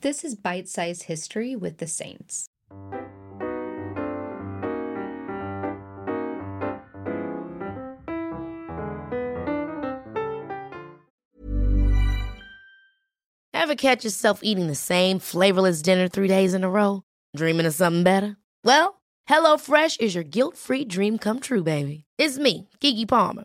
This is Bite Size History with the Saints. Ever catch yourself eating the same flavorless dinner three days in a row? Dreaming of something better? Well, HelloFresh is your guilt free dream come true, baby. It's me, Keke Palmer.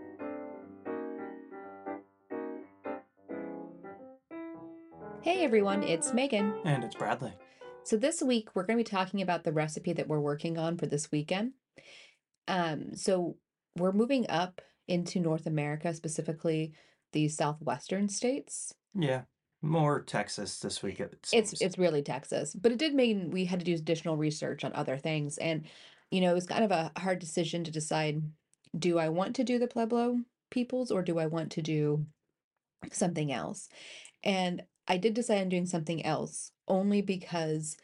Hey everyone, it's Megan. And it's Bradley. So this week we're going to be talking about the recipe that we're working on for this weekend. Um, so we're moving up into North America, specifically the southwestern states. Yeah, more Texas this week. It It's it's really Texas, but it did mean we had to do additional research on other things, and you know it was kind of a hard decision to decide: do I want to do the Pueblo peoples or do I want to do something else? And I did decide on doing something else only because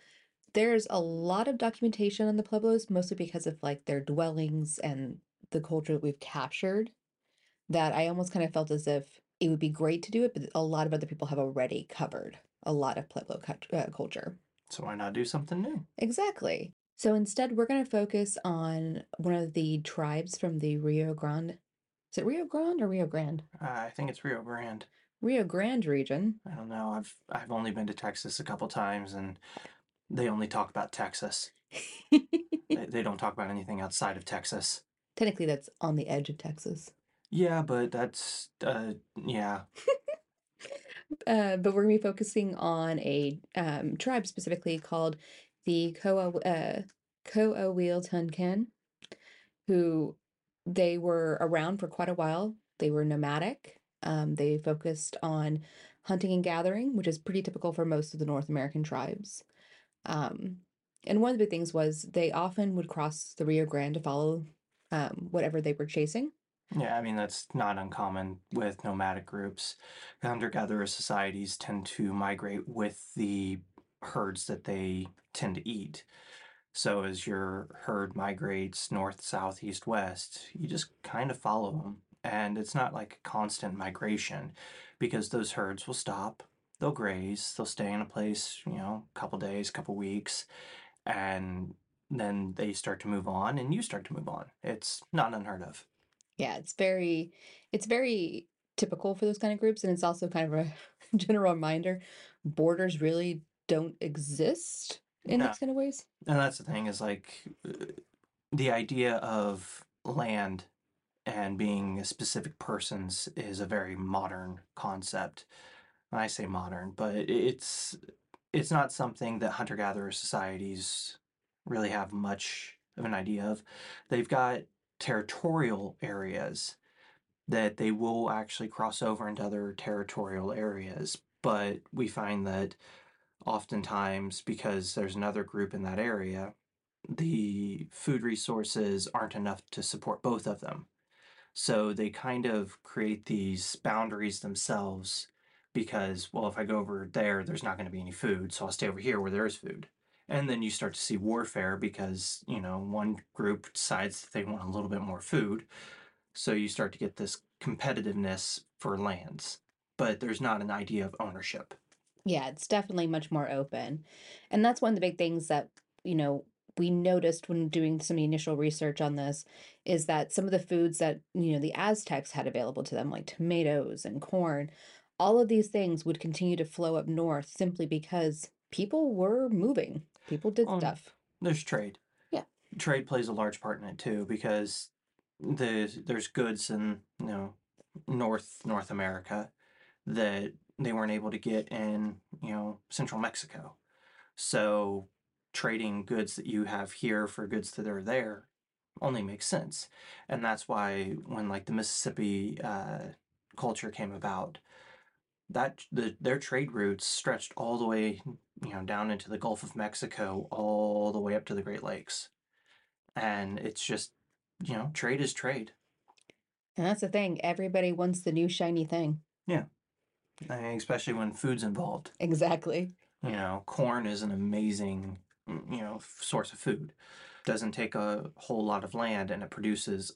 there's a lot of documentation on the Pueblos, mostly because of like their dwellings and the culture that we've captured, that I almost kind of felt as if it would be great to do it, but a lot of other people have already covered a lot of Pueblo cult- uh, culture. so why not do something new? Exactly. So instead, we're going to focus on one of the tribes from the Rio Grande. Is it Rio Grande or Rio Grande? Uh, I think it's Rio Grande. Rio Grande region. I don't know. I've I've only been to Texas a couple times, and they only talk about Texas. They, they don't talk about anything outside of Texas. Technically, that's on the edge of Texas. Yeah, but that's uh yeah. Uh, but we're going to be focusing on a um, tribe specifically called the Koa uh, Coahuiltecan, who they were around for quite a while. They were nomadic. Um, they focused on hunting and gathering, which is pretty typical for most of the North American tribes. Um, and one of the big things was they often would cross the Rio Grande to follow um, whatever they were chasing. Yeah, I mean that's not uncommon with nomadic groups. Hunter-gatherer societies tend to migrate with the herds that they tend to eat. So as your herd migrates north, south, east, west, you just kind of follow them. And it's not like constant migration because those herds will stop, they'll graze, they'll stay in a place, you know, a couple days, couple weeks, and then they start to move on and you start to move on. It's not unheard of. Yeah, it's very it's very typical for those kind of groups, and it's also kind of a general reminder, borders really don't exist in No. these kind of ways. And that's the thing is like uh, the idea of land and being a specific person's is a very modern concept. I say modern, but it's it's not something that hunter gatherer societies really have much of an idea of. They've got territorial areas that they will actually cross over into other territorial areas, but we find that oftentimes because there's another group in that area, the food resources aren't enough to support both of them. So they kind of create these boundaries themselves because, well, if I go over there, there's not going to be any food. So I'll stay over here where there is food. And then you start to see warfare because, you know, one group decides that they want a little bit more food. So you start to get this competitiveness for lands, but there's not an idea of ownership. Yeah, it's definitely much more open. And that's one of the big things that, you know, we noticed when doing some initial research on this is that some of the foods that, you know, the Aztecs had available to them, like tomatoes and corn, all of these things would continue to flow up north simply because people were moving. People did Um, stuff. There's trade. Yeah. Trade plays a large part in it too because the there's goods in, you know, North North America that they weren't able to get in, you know, central Mexico. So trading goods that you have here for goods that are there only makes sense. And that's why when like the Mississippi uh, culture came about, that the their trade routes stretched all the way, you know, down into the Gulf of Mexico, all the way up to the Great Lakes. And it's just, you know, trade is trade. And that's the thing. Everybody wants the new shiny thing. I mean, especially when food's involved. Exactly. You know, corn is an amazing, you know, source of food. Doesn't take a whole lot of land and it produces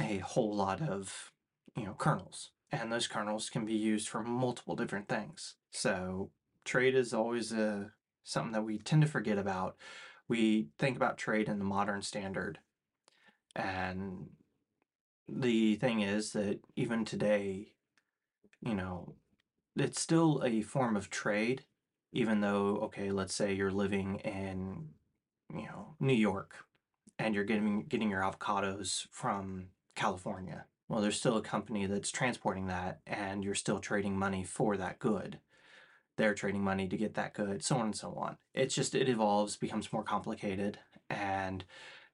a whole lot of, you know, kernels. And those kernels can be used for multiple different things. So trade is always a, something that we tend to forget about. We think about trade in the modern standard. And the thing is that even today, you know, it's still a form of trade, even though, okay, let's say you're living in, you know, New York and you're getting getting your avocados from California. Well, there's still a company that's transporting that and you're still trading money for that good. They're trading money to get that good, so on and so on. It's just it evolves, becomes more complicated, and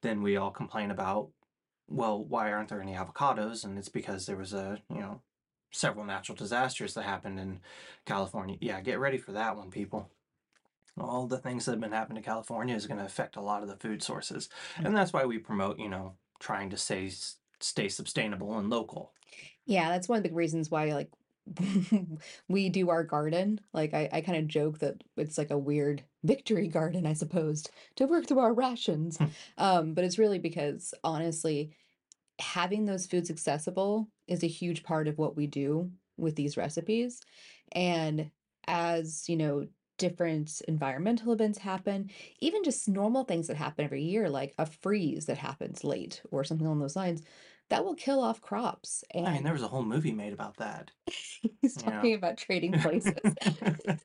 then we all complain about, well, why aren't there any avocados? And it's because there was a, you know, several natural disasters that happened in California. Yeah, get ready for that one, people. All the things that have been happening to California is going to affect a lot of the food sources, and that's why we promote, you know, trying to stay stay sustainable and local. Yeah, that's one of the big reasons why like we do our garden. Like I, I kind of joke that it's like a weird victory garden, I suppose, to work through our rations. Um, but it's really because honestly, having those foods accessible is a huge part of what we do with these recipes. And as, you know, different environmental events happen, even just normal things that happen every year, like a freeze that happens late or something along those lines, that will kill off crops. And I mean, there was a whole movie made about that. he's Yeah. talking about trading places.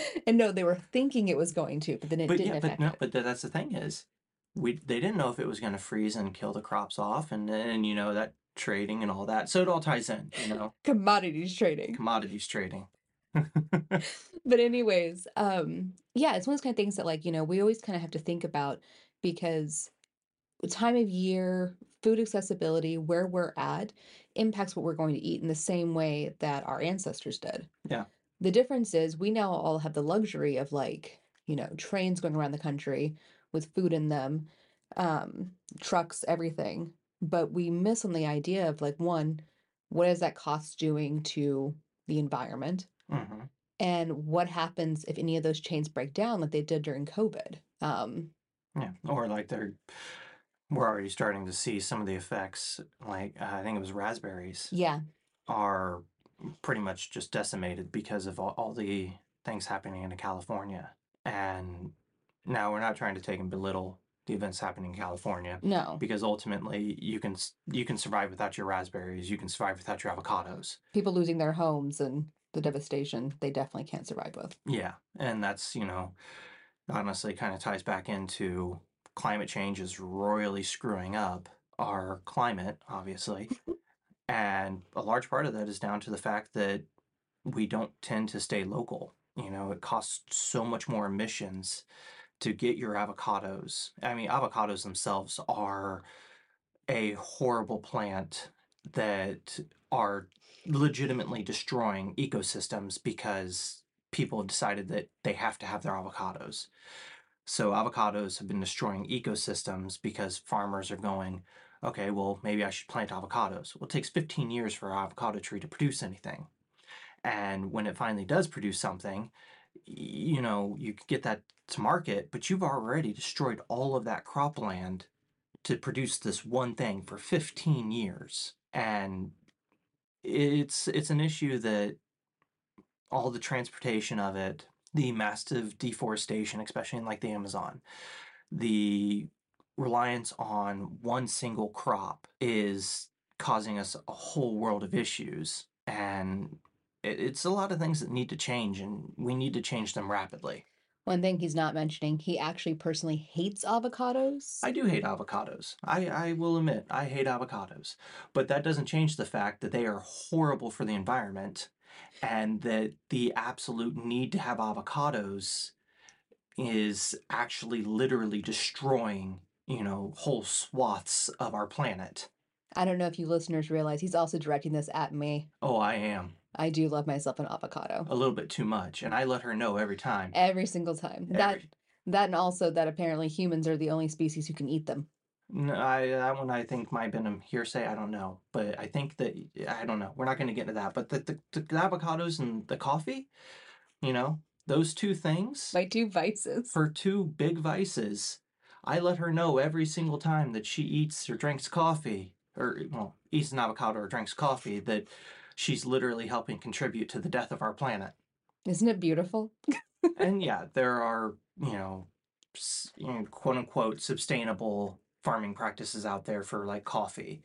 and no, they were thinking it was going to, but then it but didn't yeah, but no, it. but that's the thing is, we they didn't know if it was going to freeze and kill the crops off, and then you know that trading and all that. So it all ties in, you know, Commodities trading. commodities trading. but anyways, um, yeah, it's one of those kind of things that like, you know, we always kind of have to think about because time of year, food accessibility, where we're at, impacts what we're going to eat in the same way that our ancestors did. Yeah. The difference is we now all have the luxury of like, you know, trains going around the country with food in them, um, trucks, everything. But we miss on the idea of like, one, what is that cost doing to the environment? hmm and what happens if any of those chains break down like they did during COVID. Um, Yeah, or like they're we're already starting to see some of the effects. Like uh, I think it was raspberries yeah, are pretty much just decimated because of all, all the things happening in California. And now we're not trying to take and belittle the events happening in California no, because ultimately you can you can survive without your raspberries, you can survive without your avocados. people losing their homes and the devastation they definitely can't survive with. Yeah, and that's, you know, honestly kind of ties back into climate change is royally screwing up our climate, obviously. and a large part of that is down to the fact that we don't tend to stay local. You know, it costs so much more emissions to get your avocados. I mean, avocados themselves are a horrible plant that are legitimately destroying ecosystems because people have decided that they have to have their avocados. So avocados have been destroying ecosystems because farmers are going, okay, well, maybe I should plant avocados. Well, it takes 15 years for an avocado tree to produce anything. And when it finally does produce something, you know, you could get that to market, but you've already destroyed all of that cropland to produce this one thing for 15 years. And it's it's an issue that all the transportation of it, the massive deforestation, especially in like the Amazon, the reliance on one single crop is causing us a whole world of issues. And it, it's a lot of things that need to change, and we need to change them rapidly. One thing he's not mentioning, he actually personally hates avocados. I do hate avocados. I, I will admit, I hate avocados. But that doesn't change the fact that they are horrible for the environment and that the absolute need to have avocados is actually literally destroying, you know, whole swaths of our planet. I don't know if you listeners realize he's also directing this at me. Oh, I am. I do love myself an avocado. A little bit too much. And I let her know every time. Every single time. That Every- that and also that apparently humans are the only species who can eat them. No, I that one I think might have been a hearsay. I don't know, but I think that I don't know. We're not going to get into that. But the, the the avocados and the coffee, you know, those two things My two vices. for two big vices. I let her know every single time that she eats or drinks coffee, or well, eats an avocado or drinks coffee, that she's literally helping contribute to the death of our planet. Isn't it beautiful? and yeah, there are, you know, you know, quote unquote sustainable farming practices out there for like coffee.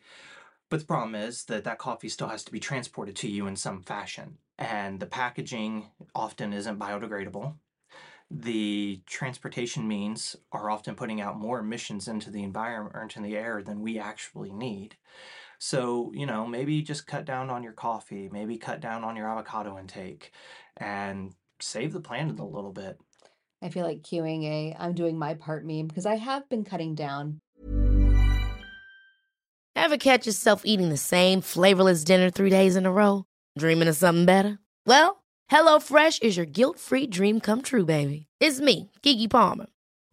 But the problem is that that coffee still has to be transported to you in some fashion. And the packaging often isn't biodegradable. The transportation means are often putting out more emissions into the environment or into the air than we actually need. So, you know, maybe just cut down on your coffee, maybe cut down on your avocado intake and save the planet a little bit. I feel like queuing a I'm doing my part meme because I have been cutting down. Ever catch yourself eating the same flavorless dinner three days in a row? Dreaming of something better? Well, HelloFresh is your guilt free dream come true, baby. It's me, Keke Palmer.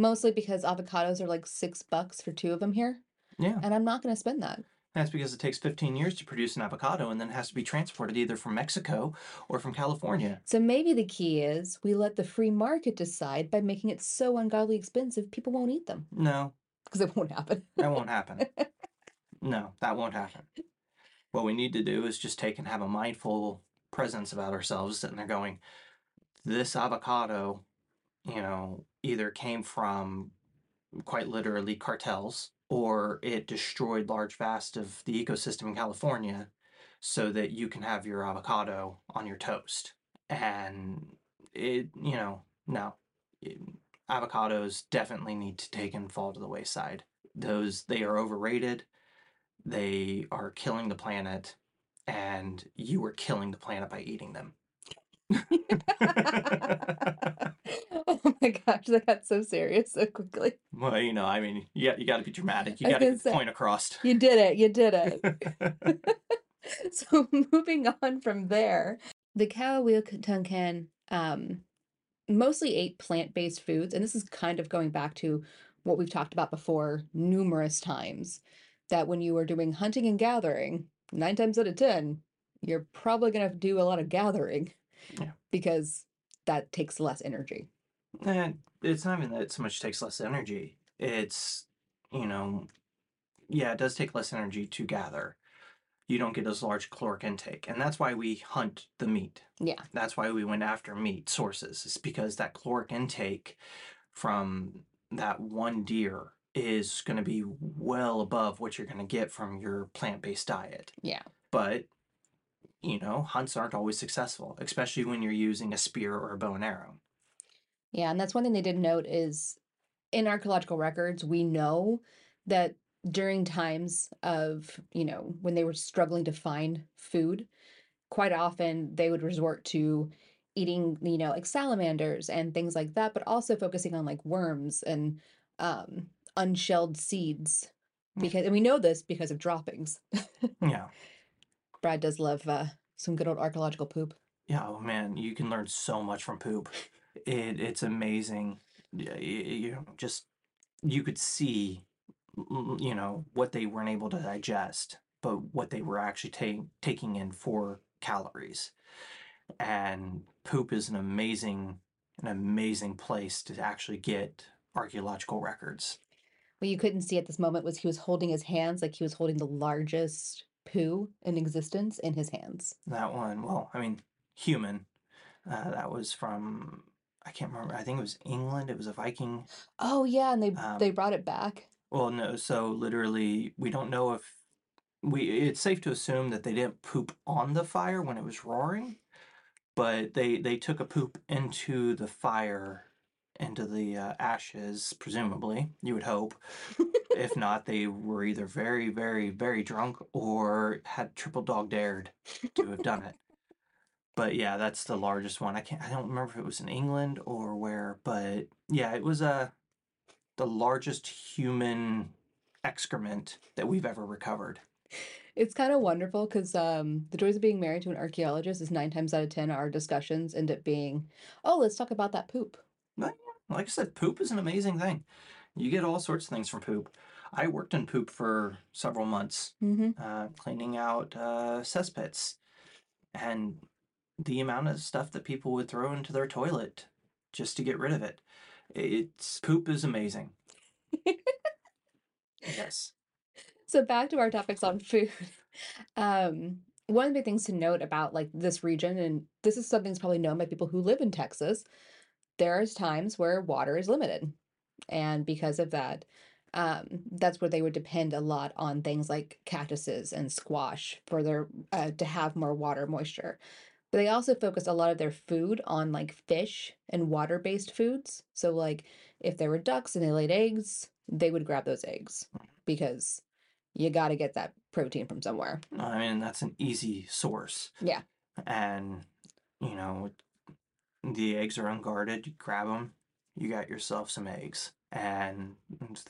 Mostly because avocados are like six bucks for two of them here, Yeah. and I'm not going to spend that. That's because it takes 15 years to produce an avocado and then it has to be transported either from Mexico or from California. So maybe the key is we let the free market decide by making it so ungodly expensive people won't eat them No, because it won't happen. that won't happen. no, that won't happen. What we need to do is just take and have a mindful presence about ourselves sitting there going, this avocado, you know, either came from quite literally cartels or it destroyed large vast of the ecosystem in California so that you can have your avocado on your toast. And it, you know, no. it- avocados definitely need to take and fall to the wayside. Those they are overrated. They are killing the planet and you are killing the planet by eating them. oh my gosh, that got so serious so quickly. Well, you know, I mean, you got, you got to be dramatic. You I got to get the say- point across. You did it. You did it. so moving on from there, the Cowahuilton um mostly ate plant-based foods, and this is kind of going back to what we've talked about before numerous times. That when you are doing hunting and gathering, nine times out of ten, you're probably gonna do a lot of gathering Yeah. because that takes less energy. Eh, and it's not even that it so much takes less energy. It's, you know, yeah, it does take less energy to gather. You don't get as large caloric intake. And that's why we hunt the meat. Yeah. That's why we went after meat sources. It's because that caloric intake from that one deer is going to be well above what you're going to get from your plant-based diet. Yeah. But you know, hunts aren't always successful, especially when you're using a spear or a bow and arrow. Yeah, and that's one thing they did note is in archaeological records, we know that during times of, you know, when they were struggling to find food, quite often they would resort to eating, you know, like salamanders and things like that, but also focusing on like worms and um unshelled seeds. Because and we know this because of droppings. Yeah. Brad does love uh, some good old archaeological poop. Yeah, oh man, you can learn so much from poop. It it's amazing. You, know, just you could see, you know, what they weren't able to digest, but what they were actually ta- taking in for calories. And poop is an amazing, an amazing place to actually get archaeological records. What you couldn't see at this moment was he was holding his hands like he was holding the largest poo in existence in his hands. That one, well, I mean, human. Uh, that was from I can't remember. I think it was England. It was a Viking Oh yeah, and they they Um, brought it back. Well, no. So literally, we don't know if we. It's safe to assume that they didn't poop on the fire when it was roaring, but they they took a poop into the fire, into the uh, ashes. Presumably, you would hope. if not, they were either very, very, very drunk or had triple dog dared to have done it. But yeah, that's the largest one. I can't. I don't remember if it was in England or where, but yeah, it was uh, the largest human excrement that we've ever recovered. It's kind of wonderful because um, the joys of being married to an archaeologist is nine times out of ten our discussions end up being, oh, let's talk about that poop. Yeah, like I said, poop is an amazing thing. You get all sorts of things from poop. I worked in poop for several months, Mm-hmm. uh, cleaning out uh, cesspits, and the amount of stuff that people would throw into their toilet just to get rid of it. It's poop is amazing. yes. So back to our topics on food. Um, one of the things to note about like this region, and this is something that's probably known by people who live in Texas, there's times where water is limited. And because of that, um, that's where they would depend a lot on things like cactuses and squash for their uh, to have more water moisture. But they also focus a lot of their food on like fish and water-based foods. So like if there were ducks and they laid eggs, they would grab those eggs because you got to get that protein from somewhere. I mean, that's an easy source. Yeah. And, you know, the eggs are unguarded. You grab them, you got yourself some eggs. And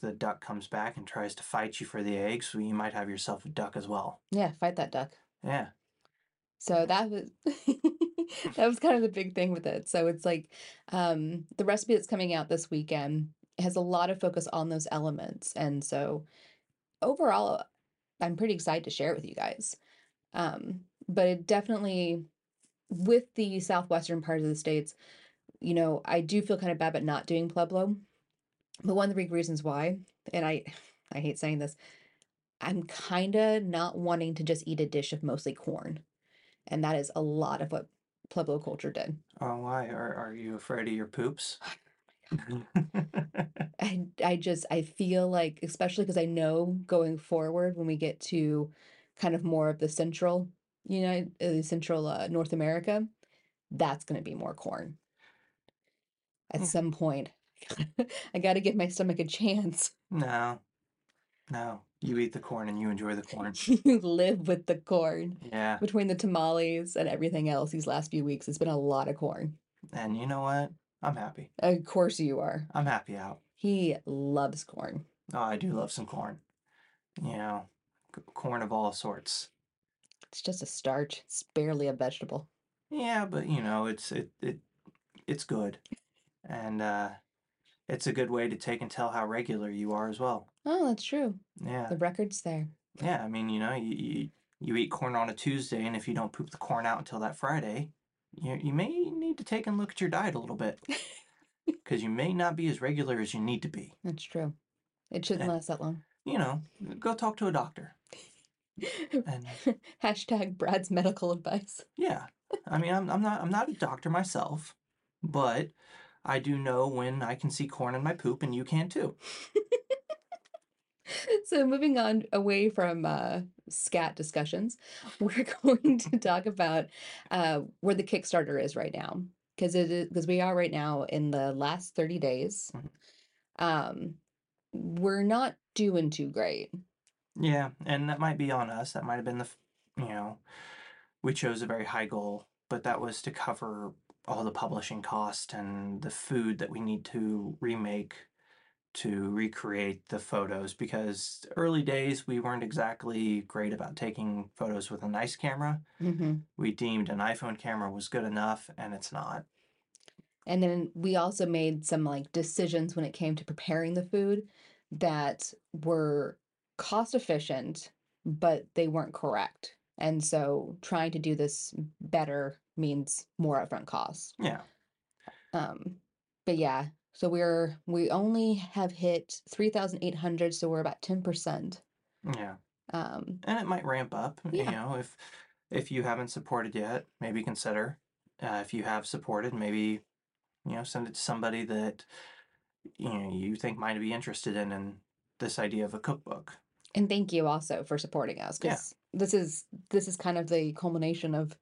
the duck comes back and tries to fight you for the eggs, you might have yourself a duck as well. Yeah, fight that duck. Yeah. So that was that was kind of the big thing with it. So it's like um the recipe that's coming out this weekend has a lot of focus on those elements. And so overall I'm pretty excited to share it with you guys. Um but it definitely with the southwestern part of the states, you know, I do feel kind of bad about not doing Pueblo. But one of the big reasons why, and I I hate saying this, I'm kind of not wanting to just eat a dish of mostly corn. And that is a lot of what Pueblo culture did. Oh, why? Are, are you afraid of your poops? I I just I feel like especially because I know going forward when we get to kind of more of the central United uh, central uh, North America, that's going to be more corn. At Hmm. some point, I got to give my stomach a chance. no. No. You eat the corn and you enjoy the corn. you live with the corn. Yeah. Between the tamales and everything else, these last few weeks, it's been a lot of corn. And you know what? I'm happy. Of course, you are. I'm happy out. He loves corn. Oh, I do love some corn. You know, c- corn of all sorts. It's just a starch. It's barely a vegetable. Yeah, but you know, it's it it it's good. And uh it's a good way to take and tell how regular you are as well. Oh, that's true. Yeah. The record's there. Yeah, I mean, you know, you, you you eat corn on a Tuesday and if you don't poop the corn out until that Friday, you you may need to take and look at your diet a little bit. Cuz you may not be as regular as you need to be. That's true. It shouldn't And- last that long. You know, go talk to a doctor. And Hashtag Brad's medical advice. Yeah. I mean, I'm I'm not I'm not a doctor myself, but I do know when I can see corn in my poop and you can too. So moving on away from uh, scat discussions, we're going to talk about uh, where the Kickstarter is right now because it is because we are right now in the last 30 days. Mhm. Um, we're not doing too great. Yeah, and that might be on us. That might have been the, you know, we chose a very high goal, but that was to cover all the publishing cost and the food that we need to remake to recreate the photos because early days we weren't exactly great about taking photos with a nice camera. hmm We deemed an iPhone camera was good enough, and it's not. And then we also made some like decisions when it came to preparing the food that were cost efficient, but they weren't correct. And so trying to do this better means more upfront costs. Yeah. Um, but yeah, so we're we only have hit 3,800, so we're about 10%. Yeah. Um, and it might ramp up Yeah. you know if if you haven't supported yet maybe consider uh, if you have supported maybe you know send it to somebody that you know you think might be interested in in this idea of a cookbook and thank you also for supporting us Yeah. because this is this is kind of the culmination of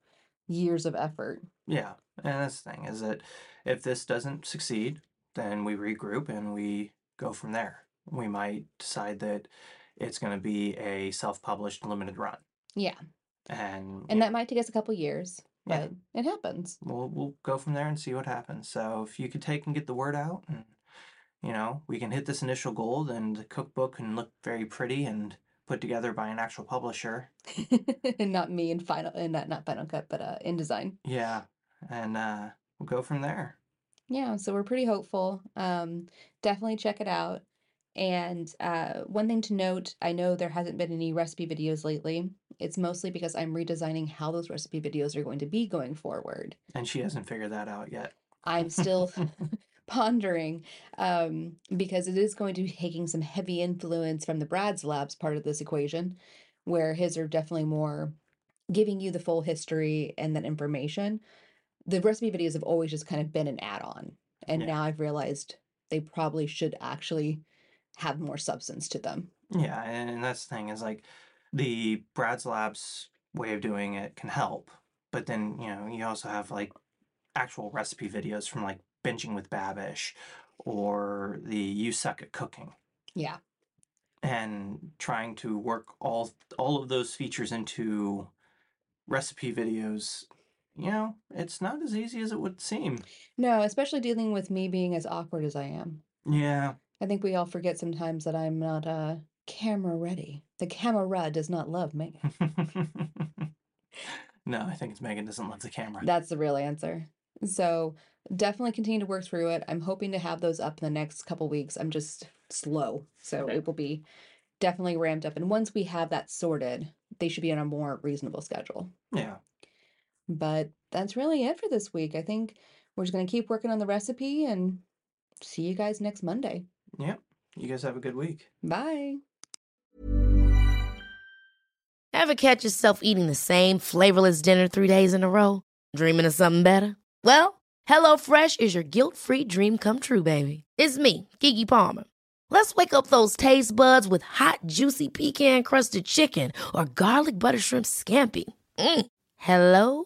years of effort. yeah and that's the thing is that if this doesn't succeed then we regroup and we go from there we might decide that it's going to be a self-published limited run Yeah. and And yeah, that might take us a couple years, Yeah. but it happens. we'll we'll go from there and see what happens. So if you could take and get the word out, and you know we can hit this initial goal, then the cookbook can look very pretty and put together by an actual publisher. and not me in final and not not final cut, but uh InDesign. Yeah, and uh, we'll go from there. Yeah, so we're pretty hopeful. Um, definitely check it out. And uh, one thing to note, I know there hasn't been any recipe videos lately. It's mostly because I'm redesigning how those recipe videos are going to be going forward. And she hasn't figured that out yet. I'm still pondering um, because it is going to be taking some heavy influence from the Brad's Labs part of this equation, where his are definitely more giving you the full history and that information. The recipe videos have always just kind of been an add-on, and Yeah. now I've realized they probably should actually have more substance to them. Yeah, and that's the thing is like the Brad's Labs way of doing it can help, but then you know you also have like actual recipe videos from like Binging with Babish or the You Suck at Cooking. Yeah. and trying to work all all of those features into recipe videos you know it's not as easy as it would seem No, especially dealing with me being as awkward as I am. yeah I think we all forget sometimes that I'm not uh camera ready. The camera does not love me. no i think it's megan doesn't love the camera That's the real answer. So definitely continue to work through it. I'm hoping to have those up in the next couple weeks. I'm just slow. So Okay. it will be definitely ramped up. And once we have that sorted, they should be on a more reasonable schedule. yeah But that's really it for this week. I think we're just going to keep working on the recipe and see you guys next Monday. yep you guys have a good week Bye. Ever catch yourself eating the same flavorless dinner three days in a row? Dreaming of something better? Well, HelloFresh is your guilt free dream come true, baby. It's me, Keke Palmer. Let's wake up those taste buds with hot, juicy pecan crusted chicken or garlic butter shrimp scampi. Mm. Hello